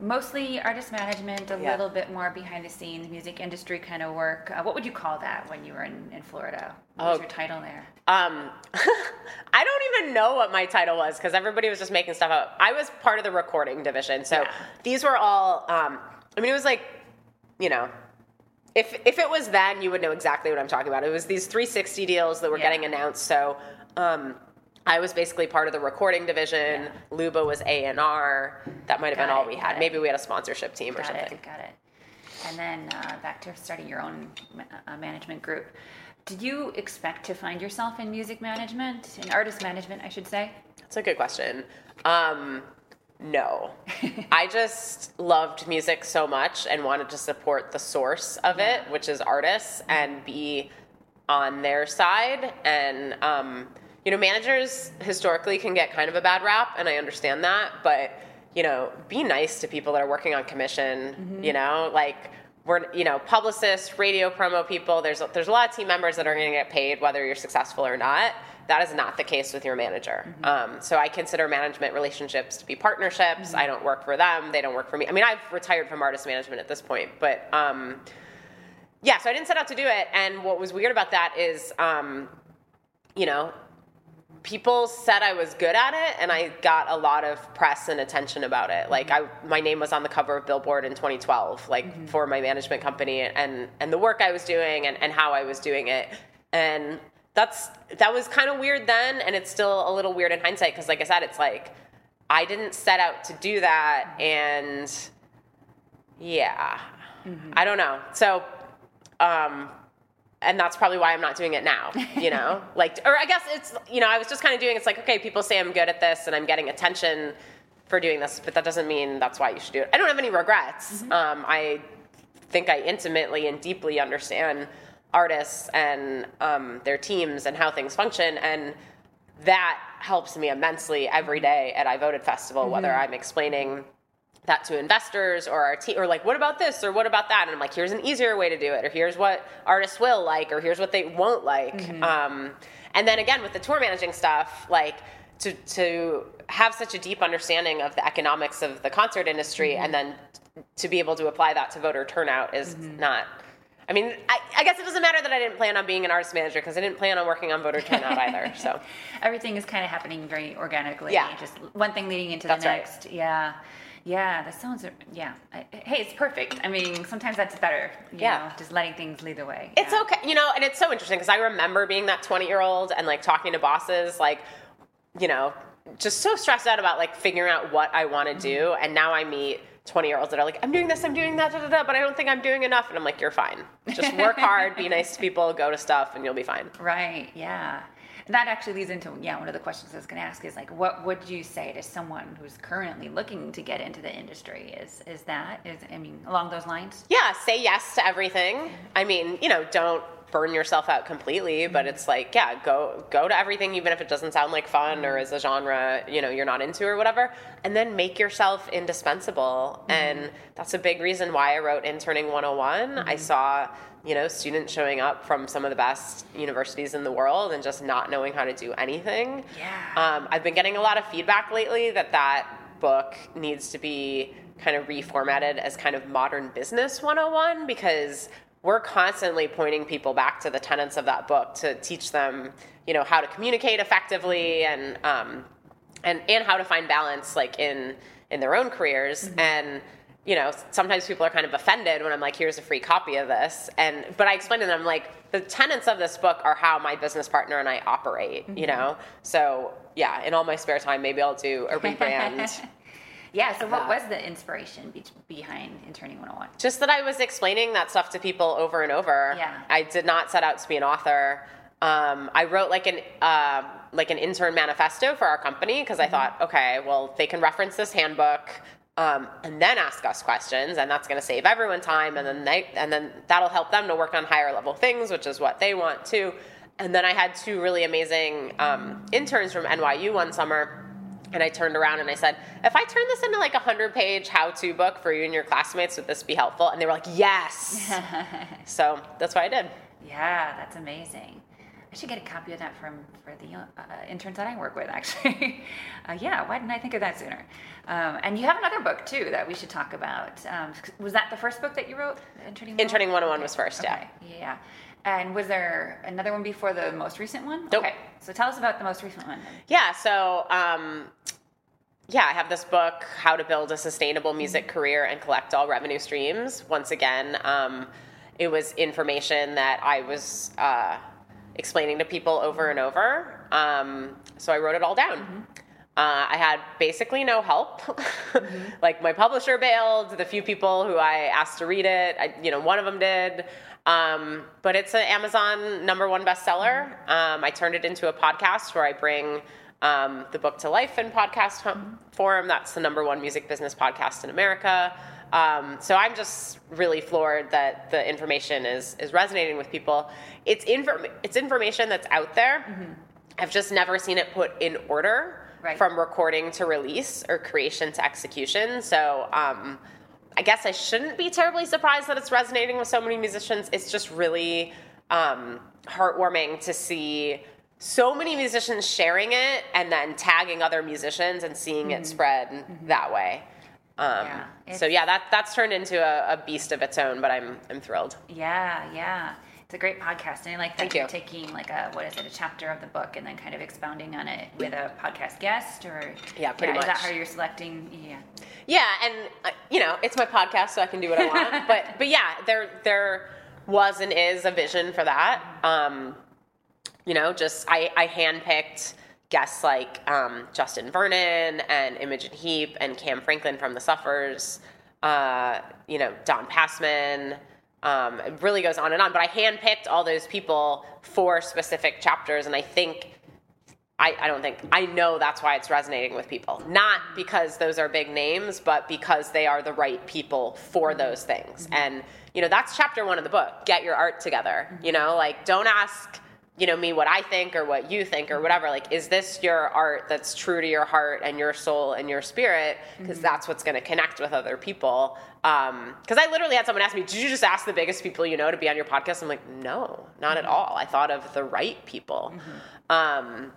mostly artist management, a yeah. little bit more behind the scenes, music industry kind of work. Uh, what would you call that when you were in, in Florida? What was oh, your title there? Um, I don't even know what my title was because everybody was just making stuff up. I was part of the recording division. So, yeah. these were all, um, I mean, it was like, you know, if if it was then, you would know exactly what I'm talking about. It was these 360 deals that were yeah. getting announced. So um, I was basically part of the recording division. Yeah. Luba was A and R. That might have been it, all we had. It. Maybe we had a sponsorship team got or something. It, got it. And then uh, back to starting your own uh, management group. Did you expect to find yourself in music management, in artist management, I should say? That's a good question. Um, no. I just loved music so much and wanted to support the source of it, which is artists, and be on their side. And, um, you know, managers historically can get kind of a bad rap, and I understand that, but, you know, be nice to people that are working on commission, mm-hmm. you know, like, we're you know publicists radio promo people there's there's a lot of team members that are going to get paid whether you're successful or not that is not the case with your manager. Mm-hmm. Um, so I consider management relationships to be partnerships. Mm-hmm. I don't work for them; they don't work for me. I mean, I've retired from artist management at this point, but um, yeah. So I didn't set out to do it, and what was weird about that is, um, you know, people said I was good at it, and I got a lot of press and attention about it. Like, I my name was on the cover of Billboard in 2012, like mm-hmm. for my management company, and and the work I was doing, and and how I was doing it, and that's that was kind of weird then and it's still a little weird in hindsight because like i said it's like i didn't set out to do that and yeah mm-hmm. i don't know so um and that's probably why i'm not doing it now you know like or i guess it's you know i was just kind of doing it's like okay people say i'm good at this and i'm getting attention for doing this but that doesn't mean that's why you should do it i don't have any regrets mm-hmm. um, i think i intimately and deeply understand artists and um, their teams and how things function. And that helps me immensely every day at I Voted Festival, mm-hmm. whether I'm explaining that to investors or our team or like what about this or what about that and i'm like here's an easier way to do it or here's what artists will like or here's what they won't like mm-hmm. um, and then again with the tour managing stuff like to to have such a deep understanding of the economics of the concert industry mm-hmm. and then to be able to apply that to voter turnout is mm-hmm. not I mean, I, I, guess it doesn't matter that I didn't plan on being an artist manager because I didn't plan on working on voter turnout either. So everything is kind of happening very organically. Yeah, just one thing leading into that's the next. Right. Yeah, yeah. That sounds. Yeah. Hey, it's perfect. I mean, sometimes that's better. yeah, know, just letting things lead the way. It's yeah. okay, you know, and it's so interesting because I remember being that twenty-year-old and like talking to bosses, like, you know, just so stressed out about like figuring out what I want to do, mm-hmm. and now I meet 20 year olds that are like, I'm doing this, I'm doing that, da, da, da, but I don't think I'm doing enough. And I'm like, you're fine. Just work hard, be nice to people, go to stuff, and you'll be fine. Right. Yeah. That actually leads into yeah one of the questions I was going to ask is like what would you say to someone who's currently looking to get into the industry is is that is I mean along those lines yeah say yes to everything I mean you know don't burn yourself out completely, but it's like, yeah, go go to everything, even if it doesn't sound like fun or is a genre you know you're not into or whatever, and then make yourself indispensable. Mm-hmm. And that's a big reason why I wrote Interning 101. Mm-hmm. I saw you know students showing up from some of the best universities in the world and just not knowing how to do anything. Yeah. Um, I've been getting a lot of feedback lately that that book needs to be kind of reformatted as kind of modern business 101 because we're constantly pointing people back to the tenets of that book to teach them, you know, how to communicate effectively and um, and and how to find balance, like in in their own careers. Mm-hmm. And you know, sometimes people are kind of offended when I'm like, "Here's a free copy of this," and but I explain to them I'm like the tenets of this book are how my business partner and I operate. Mm-hmm. You know, so yeah, in all my spare time, maybe I'll do a rebrand. Yeah, so what was the inspiration be- behind Interning 101? Just that I was explaining that stuff to people over and over. Yeah. I did not set out to be an author. Um, I wrote like an uh, like an intern manifesto for our company because I mm-hmm. thought, okay, well, they can reference this handbook um, and then ask us questions, and that's going to save everyone time, and then they and then that'll help them to work on higher level things, which is what they want too. And then I had two really amazing um, interns from NYU one summer and I turned around and I said, if I turn this into like a hundred page how to book for you and your classmates, would this be helpful? And they were like, yes. so that's what I did. Yeah, that's amazing. I should get a copy of that from for the uh, interns that I work with. Actually, uh, yeah. Why didn't I think of that sooner? Um, and you have another book too that we should talk about. Um, was that the first book that you wrote? Interning 101? Interning 101 okay. was first. Yeah. Okay. Yeah. And was there another one before the most recent one? Nope. Okay, so tell us about the most recent one. Yeah, so um, yeah, I have this book, How to Build a Sustainable Music Career and Collect All Revenue Streams. Once again, um, it was information that I was uh, explaining to people over and over. Um, so I wrote it all down. Mm-hmm. Uh, I had basically no help. mm-hmm. Like my publisher bailed. The few people who I asked to read it, I, you know, one of them did. Um, but it's an Amazon number one bestseller. Um, I turned it into a podcast where I bring um, the book to life in podcast mm-hmm. form. That's the number one music business podcast in America. Um, so I'm just really floored that the information is is resonating with people. It's inform it's information that's out there. Mm-hmm. I've just never seen it put in order right. from recording to release or creation to execution. So um, I guess I shouldn't be terribly surprised that it's resonating with so many musicians. It's just really um, heartwarming to see so many musicians sharing it and then tagging other musicians and seeing mm-hmm. it spread mm-hmm. that way. Um, yeah, so yeah, that that's turned into a, a, beast of its own, but I'm I'm thrilled. Yeah, yeah. It's a great podcast, and I like that Thank you're you. taking like a what is it, a chapter of the book, and then kind of expounding on it with a podcast guest, or yeah, pretty yeah, much. Is that how you're selecting? Yeah. Yeah, and uh, you know, it's my podcast, so I can do what I want. but but yeah, there there was and is a vision for that. Um, you know, just I I handpicked guests like um, Justin Vernon and Imogen Heap and Kam Franklin from The Suffers. Uh, you know, Don Passman. Um, it really goes on and on. But I handpicked all those people for specific chapters, and I think I, I, don't think I know that's why it's resonating with people. Not because those are big names, but because they are the right people for mm-hmm. those things. Mm-hmm. And you know, that's chapter one of the book. Get your art together. Mm-hmm. You know, like don't ask you know me what I think or what you think or whatever. Like, is this your art that's true to your heart and your soul and your spirit? Because mm-hmm. that's what's going to connect with other people. Because um, I literally had someone ask me, "Did you just ask the biggest people you know to be on your podcast?" I'm like, "No, not at all. I thought of the right people." Um,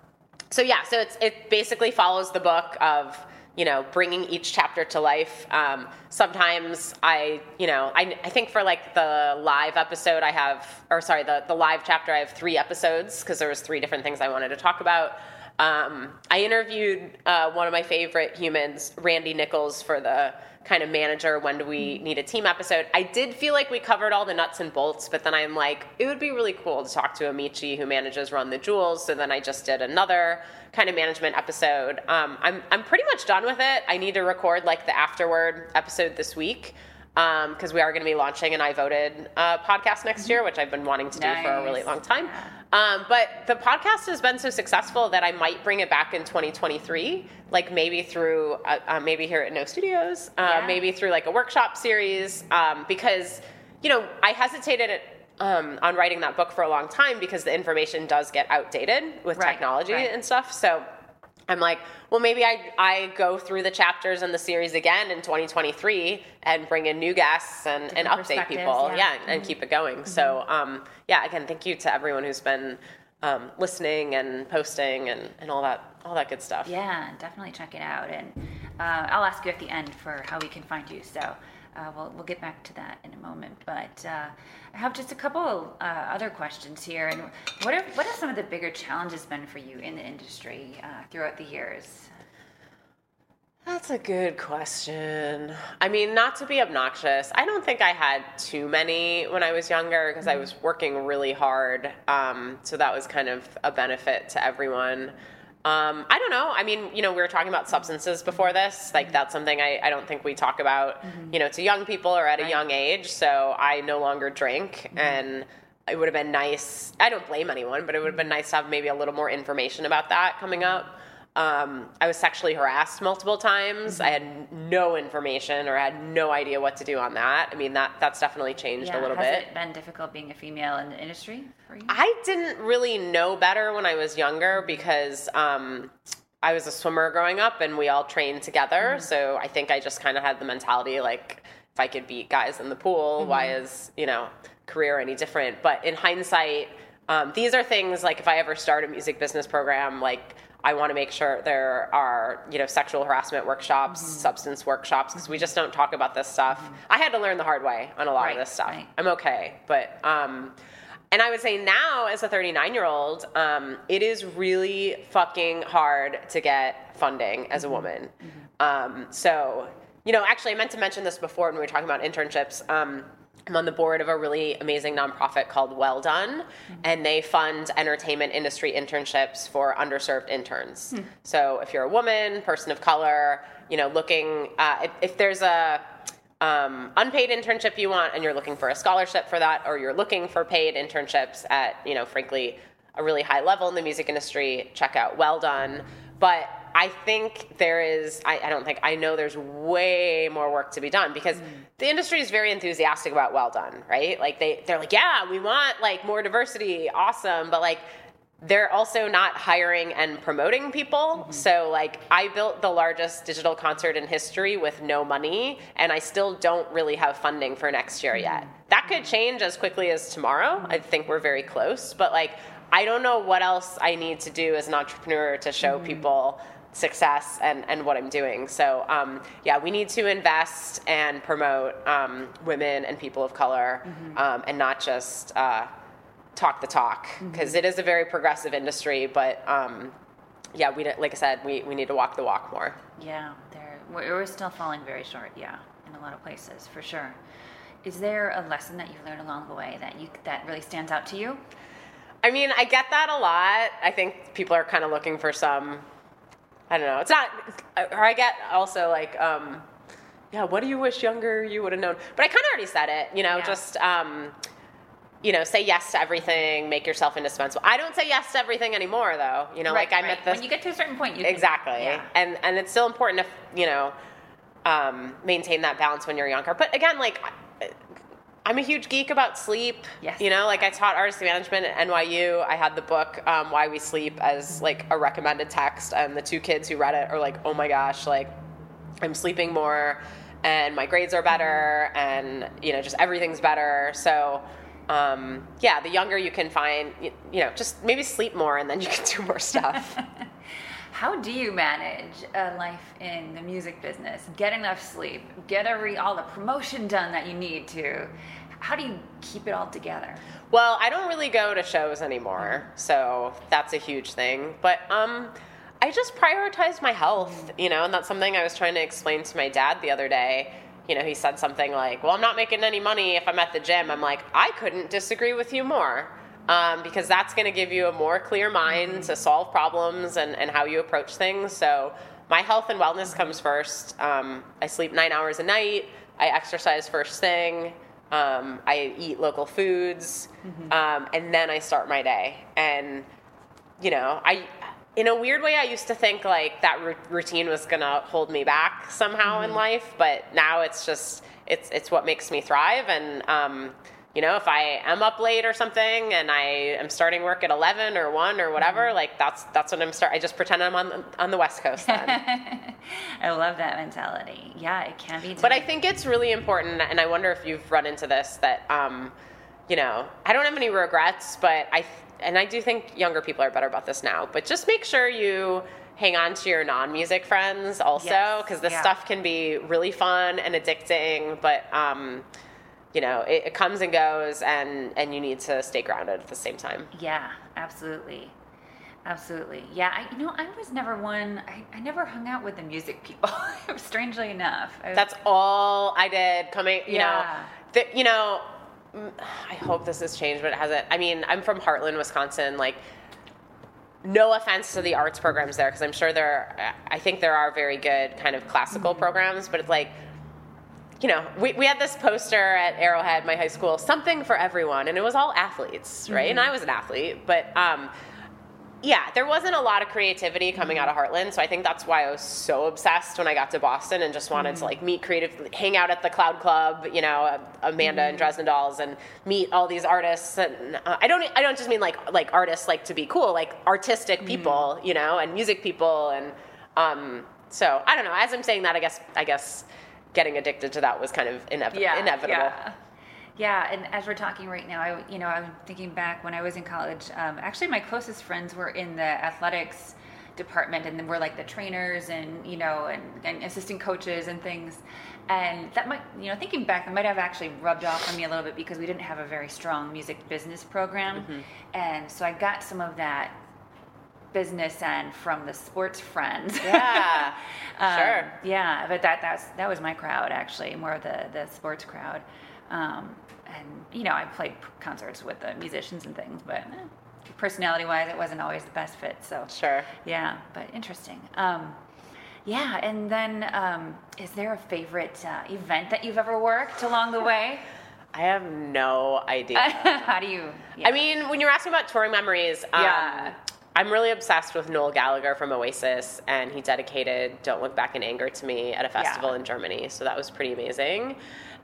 so yeah, so it's it basically follows the book of you know bringing each chapter to life. Um, sometimes I you know I, I think for like the live episode I have or sorry the the live chapter I have three episodes because there was three different things I wanted to talk about. Um, I interviewed uh, one of my favorite humans, Randy Nichols, for the kind of manager when do we need a team episode. I did feel like we covered all the nuts and bolts, but then I'm like, it would be really cool to talk to Amaechi, who manages Run the Jewels. So then I just did another kind of management episode. Um, I'm I'm pretty much done with it. I need to record like the afterward episode this week because um, we are going to be launching an I voted uh, podcast next year, which I've been wanting to do for a really long time. Yeah. Um, but the podcast has been so successful that I might bring it back in 2023, like maybe through uh, uh, maybe here at No Studios, uh, yeah. maybe through like a workshop series, um, because you know I hesitated um, on writing that book for a long time because the information does get outdated with Right, technology right. and stuff. So I'm like, well, maybe I, I go through the chapters in the series again in 2023 and bring in new guests and, and update people. yeah. Yeah, and keep it going. So, um, yeah, again, thank you to everyone who's been um, listening and posting and, and all that all that good stuff. Yeah, definitely check it out. And uh, I'll ask you at the end for how we can find you. So uh, we'll, we'll get back to that in a moment. But uh, I have just a couple uh, other questions here. And what are, what have some of the bigger challenges been for you in the industry uh, throughout the years? That's a good question. I mean, not to be obnoxious, I don't think I had too many when I was younger because I was working really hard. Um, so that was kind of a benefit to everyone. Um, I don't know. I mean, you know, we were talking about substances before this. Like, that's something I, I don't think we talk about, you know, to young people or at a young age. So I no longer drink. And it would have been nice. I don't blame anyone, but it would have been nice to have maybe a little more information about that coming up. Um, I was sexually harassed multiple times. I had no information or I had no idea what to do on that. I mean, that that's definitely changed a little has bit. it been difficult being a female in the industry for you? I didn't really know better when I was younger because um, I was a swimmer growing up and we all trained together. So I think I just kind of had the mentality like, if I could beat guys in the pool, why is, you know, career any different? But in hindsight, um, these are things like if I ever start a music business program, like I want to make sure there are, you know, sexual harassment workshops, substance workshops, because we just don't talk about this stuff. I had to learn the hard way on a lot Right, of this stuff. right. I'm okay, but um, and I would say now, as a 39 year old, um, it is really fucking hard to get funding as a woman. Um, so, you know, actually, I meant to mention this before when we were talking about internships. Um, I'm on the board of a really amazing nonprofit called Well Done, and they fund entertainment industry internships for underserved interns. So, if you're a woman, person of color, you know, looking, uh, if, if there's a um, unpaid internship you want and you're looking for a scholarship for that or you're looking for paid internships at you know frankly a really high level in the music industry check out well done. But i think there is i, I don't think i know there's way more work to be done because the industry is very enthusiastic about well done right like they they're like yeah we want like more diversity awesome but like they're also not hiring and promoting people. Mm-hmm. So, like, I built the largest digital concert in history with no money, and I still don't really have funding for next year mm-hmm. yet. That could change as quickly as tomorrow. Mm-hmm. I think we're very close, but like, I don't know what else I need to do as an entrepreneur to show people success and, and what I'm doing. So, um, yeah, we need to invest and promote um, women and people of color um, and not just. Uh, talk the talk because is a very progressive industry but um, yeah we like i said we, we need to walk the walk more Yeah, we're, we're still falling very short. Yeah, in a lot of places for sure. Is there a lesson that you've learned along the way that you that really stands out to you? i mean i get that a lot i think people are kind of looking for some i don't know. It's not or i get also like um, yeah what do you wish younger you would have known? But i kind of already said it you know Yeah. just um, you know say yes to everything make yourself indispensable. I don't say yes to everything anymore though you know like i'm at this when you get to a certain point, you can- exactly. Yeah. and and it's still important to you know um, maintain that balance when you're younger. But again like i'm a huge geek about sleep Yes. you know like i taught artist management at nyu i had the book um, why we sleep as like a recommended text and the two kids who read it are like oh my gosh like i'm sleeping more and my grades are better and you know just everything's better so um, yeah the younger you can find you, you know just maybe sleep more and then you can do more stuff How do you manage a life in the music business? Get enough sleep, get every all the promotion done that you need to. How do you keep it all together? Well, I don't really go to shows anymore, so that's a huge thing. But um, I just prioritize my health, you know, and that's something I was trying to explain to my dad the other day. You know, he said something like, "Well, I'm not making any money if I'm at the gym." I'm like, I couldn't disagree with you more. Um, because that's going to give you a more clear mind to solve problems and, and how you approach things. So, my health and wellness comes first. Um, I sleep nine hours a night. I exercise first thing. Um, I eat local foods, um, and then I start my day. And you know, I, in a weird way, I used to think like that ru- routine was gonna hold me back somehow in life, but now it's just it's it's what makes me thrive. And um, you know, if I am up late or something and I am starting work at 11 or 1 or whatever, mm-hmm. like that's that's when I'm start I just pretend I'm on the, on the West Coast then. I love that mentality. Yeah, it can be. But I think it's really important and I wonder if you've run into this that um, you know, I don't have any regrets, but I and I do think younger people are better about this now, but just make sure you hang on to your non-music friends also because yes. this yeah. stuff can be really fun and addicting, but um you know it, it, comes and goes and and you need to stay grounded at the same time. Yeah absolutely. Absolutely. Yeah I, you know i was never one I, I never hung out with the music people strangely enough. Was, that's all i did coming you yeah. know the, you know i hope this has changed but it hasn't. I mean i'm from hartland wisconsin like no offense to the arts programs there because i'm sure there are, i think there are very good kind of classical mm-hmm. programs but it's like you know, we, we had this poster at Arrowhead, my high school, something for everyone, and it was all athletes, right? Mm-hmm. And I was an athlete, but um, yeah, there wasn't a lot of creativity coming out of Hartland, so I think that's why I was so obsessed when I got to Boston and just wanted mm-hmm. to like meet creative, hang out at the Cloud Club, you know, Amanda mm-hmm. and Dresden Dolls, and meet all these artists. And uh, I don't, I don't just mean like like artists like to be cool, like artistic mm-hmm. people, you know, and music people, and um, so I don't know. As I'm saying that, I guess, I guess getting addicted to that was kind of inev- yeah, inevitable. Yeah. Yeah, and as we're talking right now, I, you know, I'm thinking back when I was in college. Um, actually, my closest friends were in the athletics department, and then we're like the trainers and you know, and, and assistant coaches and things. And that might, you know, thinking back, that might have actually rubbed off on me a little bit because we didn't have a very strong music business program, mm-hmm. and so I got some of that business end from the sports friends. Yeah, um, sure. Yeah, but that that's that was my crowd actually, more of the the sports crowd. Um, and you know, I played concerts with the musicians and things, but eh, personality-wise, it wasn't always the best fit. So sure. Yeah, but interesting. Um, yeah, and then um, is there a favorite uh, event that you've ever worked along the way? I have no idea. How do you? Yeah. I mean, when you're asking about touring memories, um, yeah. I'm really obsessed with Noel Gallagher from Oasis, and he dedicated "Don't Look Back in Anger" to me at a festival yeah. in Germany. So that was pretty amazing.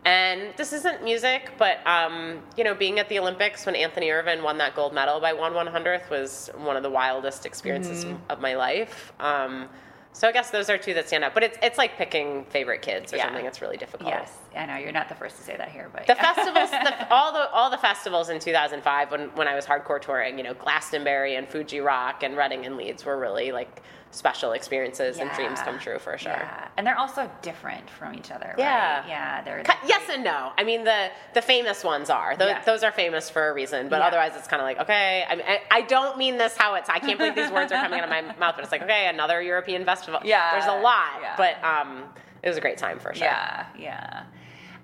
And this isn't music, but um, you know, being at the Olympics when Anthony Ervin won that gold medal by one one hundredth was one of the wildest experiences mm-hmm. of my life. Um, so I guess those are two that stand out. But it's it's like picking favorite kids or yeah. something. It's really difficult. Yes, I know you're not the first to say that here, but the festivals, the, all the all the festivals in 2005 when when I was hardcore touring, you know, Glastonbury and Fuji Rock and Reading and Leeds were really like special experiences yeah. and dreams come true for sure. Yeah. And they're also different from each other. Yeah. Right? Yeah. They're, they're yes and no. I mean, the the famous ones are. Those, yeah. those are famous for a reason, but otherwise it's kind of like, okay, I, mean, I, I, don't mean this how it's, I can't believe these words are coming out of my mouth, but it's like, okay, another European festival. Yeah. There's a lot, but um, it was a great time for sure. Yeah. Yeah.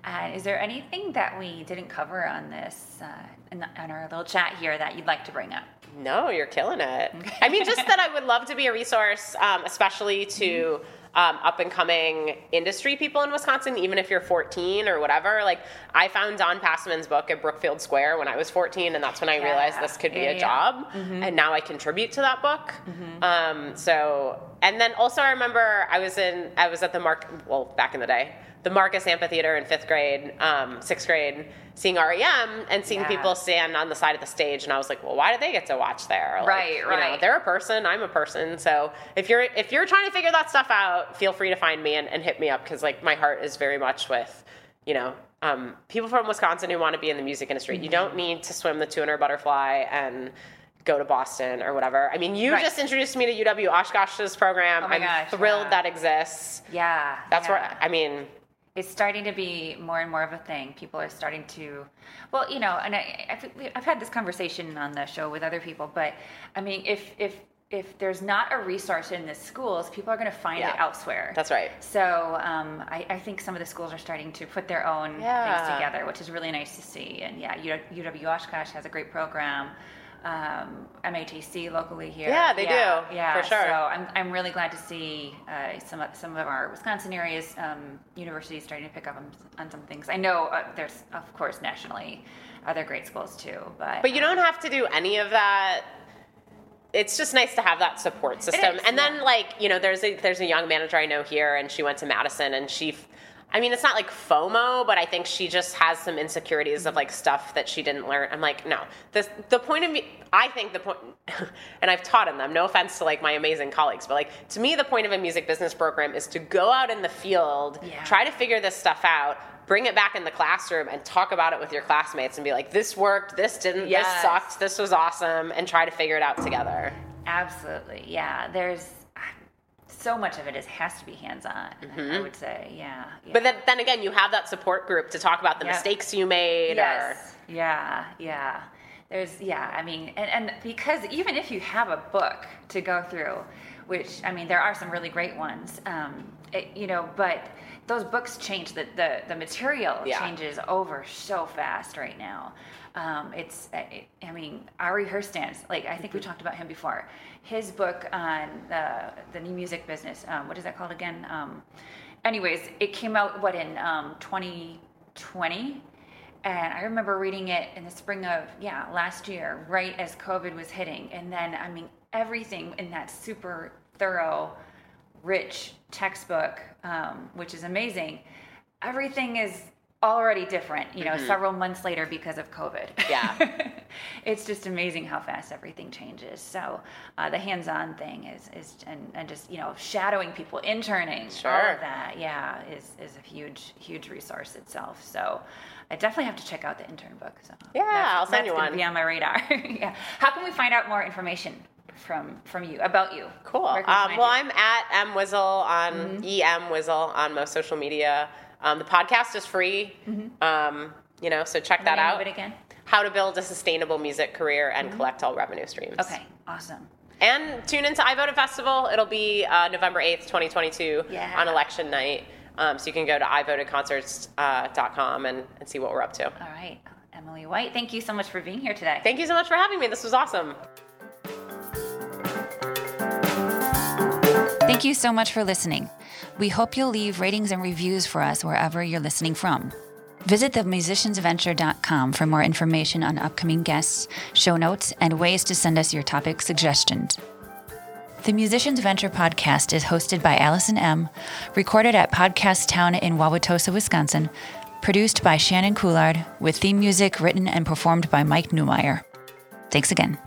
Uh, is there anything that we didn't cover on this, uh, in, on our little chat here that you'd like to bring up? No, you're killing it. I mean, just that I would love to be a resource, um, especially to um, up and coming industry people in Wisconsin, even if you're 14 or whatever. Like, I found Don Passman's book at Brookfield Square when I was 14, and that's when I yeah. realized this could be yeah, a job. Mm-hmm. And now I contribute to that book. Mm-hmm. Um, so, and then also I remember I was in, I was at the Mark, well, back in the day, the Marcus Amphitheater in fifth grade, um, sixth grade, seeing REM and seeing yeah. people stand on the side of the stage, and I was like, well, why do they get to watch there? Like, right, right. You know, they're a person, I'm a person. So if you're if you're trying to figure that stuff out, feel free to find me and, and hit me up because like my heart is very much with, you know, um, people from Wisconsin who want to be in the music industry. Mm-hmm. You don't need to swim the 200 butterfly and go to Boston or whatever. I mean, you right. just introduced me to UW Oshkosh's program. Oh I'm gosh, thrilled yeah. that exists. Yeah. That's yeah. where I mean it's starting to be more and more of a thing. People are starting to, well, you know, and I, I've, I've had this conversation on the show with other people, but I mean, if if if there's not a resource in the schools, people are going to find yeah. it elsewhere. That's right. So um, I, I, think some of the schools are starting to put their own yeah. things together, which is really nice to see. And yeah, UW Oshkosh has a great program um, MATC locally here. Yeah, they yeah, do. Yeah, for sure. So I'm, I'm really glad to see uh, some of, some of our Wisconsin areas um, universities starting to pick up on, on some things. I know uh, there's of course nationally other great schools too, but but you don't have to do any of that. It's just nice to have that support system. Is, and yeah. then like you know, there's a there's a young manager I know here, and she went to Madison, and she I mean, it's not like FOMO, but I think she just has some insecurities of like stuff that she didn't learn. I'm like, no, this, the point of me, I think the point, and I've taught in them, no offense to like my amazing colleagues, but like to me, the point of a music business program is to go out in the field, Yeah. try to figure this stuff out, bring it back in the classroom and talk about it with your classmates and be like, this worked, this didn't, Yes. this sucked, this was awesome, and try to figure it out together. Absolutely. Yeah. There's so much of it is has to be hands on. I would say. Yeah. yeah. Mm-hmm. But then, then again, you have that support group to talk about the Yep. mistakes you made or. Yes. Yeah, yeah. There's yeah, I mean and, and because even if you have a book to go through, which I mean there are some really great ones, um, it, you know, but those books change the the, the material Yeah. changes over so fast right now. Um, it's I I mean Ari Herstand's, like I think we talked about him before. His book on the the new music business, um, what is that called again? Um, anyways, it came out what in um, 2020 and I remember reading it in the spring of, yeah, last year, right as COVID was hitting. And then, I mean, everything in that super thorough, rich textbook, um, which is amazing, everything is already different, you know, several months later because of COVID. Yeah. it's just amazing how fast everything changes. So uh, the hands-on thing is, is and, and just, you know, shadowing people, interning, all Sure. of that, yeah, is, is a huge, huge resource itself. So I definitely have to check out the intern book. So Yeah, that's- I'll send you one. Be on my radar. yeah. How can we find out more information from from you about you? Cool. Um, can we find well, you? Mm-hmm. I'm at M Wizzle on EM Wizzle on most social media. Um, the podcast is free. Um, you know, so check The that out. it again. How to build a sustainable music career and collect all revenue streams. Okay, awesome. And tune into I Voted Festival. It'll be uh, November 8th, 2022 Yeah. on election night. Um, so you can go to ivotedconcerts.com and, and see what we're up to. All right, Emily White, thank you so much for being here today. Thank you so much for having me. This was awesome. Thank you so much for listening. We hope you'll leave ratings and reviews for us wherever you're listening from. Visit themusiciansventure.com for more information on upcoming guests, show notes, and ways to send us your topic suggestions. The Musicians Venture podcast is hosted by Allison Emm., recorded at Podcast Town in Wauwatosa, Wisconsin, produced by Shannon Coulard, with theme music written and performed by Mike Newmeyer. Thanks again.